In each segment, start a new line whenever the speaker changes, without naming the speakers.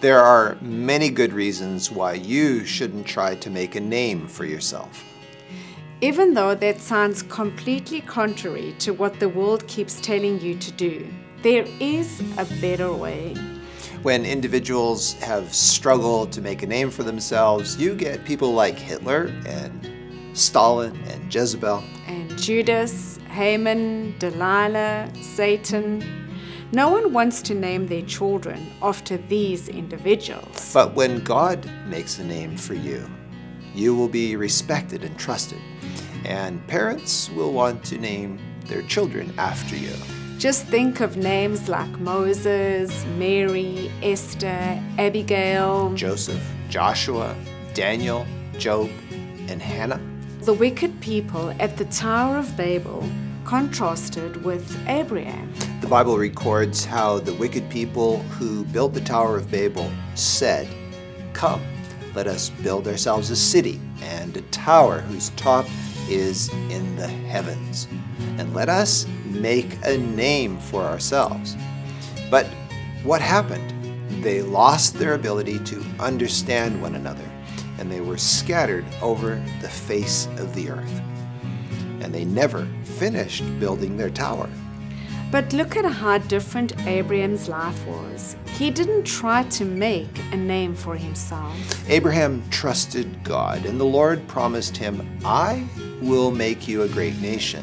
There are many good reasons why you shouldn't try to make a name for yourself.
Even though that sounds completely contrary to what the world keeps telling you to do, there is a better way.
When individuals have struggled to make a name for themselves, you get people like Hitler and Stalin and Jezebel.
And Judas, Haman, Delilah, Satan. No one wants to name their children after these individuals.
But when God makes a name for you, you will be respected and trusted. And parents will want to name their children after you.
Just think of names like Moses, Mary, Esther, Abigail,
Joseph, Joshua, Daniel, Job, and Hannah.
The wicked people at the Tower of Babel contrasted with Abraham.
The Bible records how the wicked people who built the Tower of Babel said, Come, let us build ourselves a city and a tower whose top is in the heavens, and let us make a name for ourselves. But what happened? They lost their ability to understand one another, and they were scattered over the face of the earth. And they never finished building their tower.
But look at how different Abraham's life was. He didn't try to make a name for himself.
Abraham trusted God, and the Lord promised him, I will make you a great nation.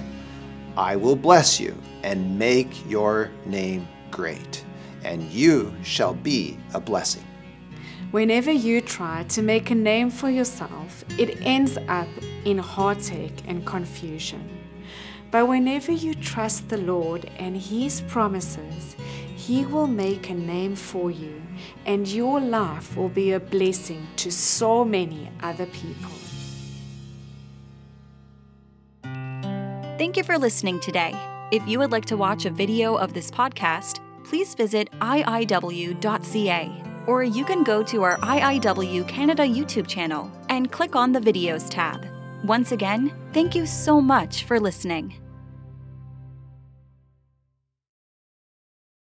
I will bless you and make your name great, and you shall be a blessing.
Whenever you try to make a name for yourself, it ends up in heartache and confusion. But whenever you trust the Lord and His promises, He will make a name for you, and your life will be a blessing to so many other people.
Thank you for listening today. If you would like to watch a video of this podcast, please visit iiw.ca or you can go to our IIW Canada YouTube channel and click on the Videos tab. Once again, thank you so much for listening.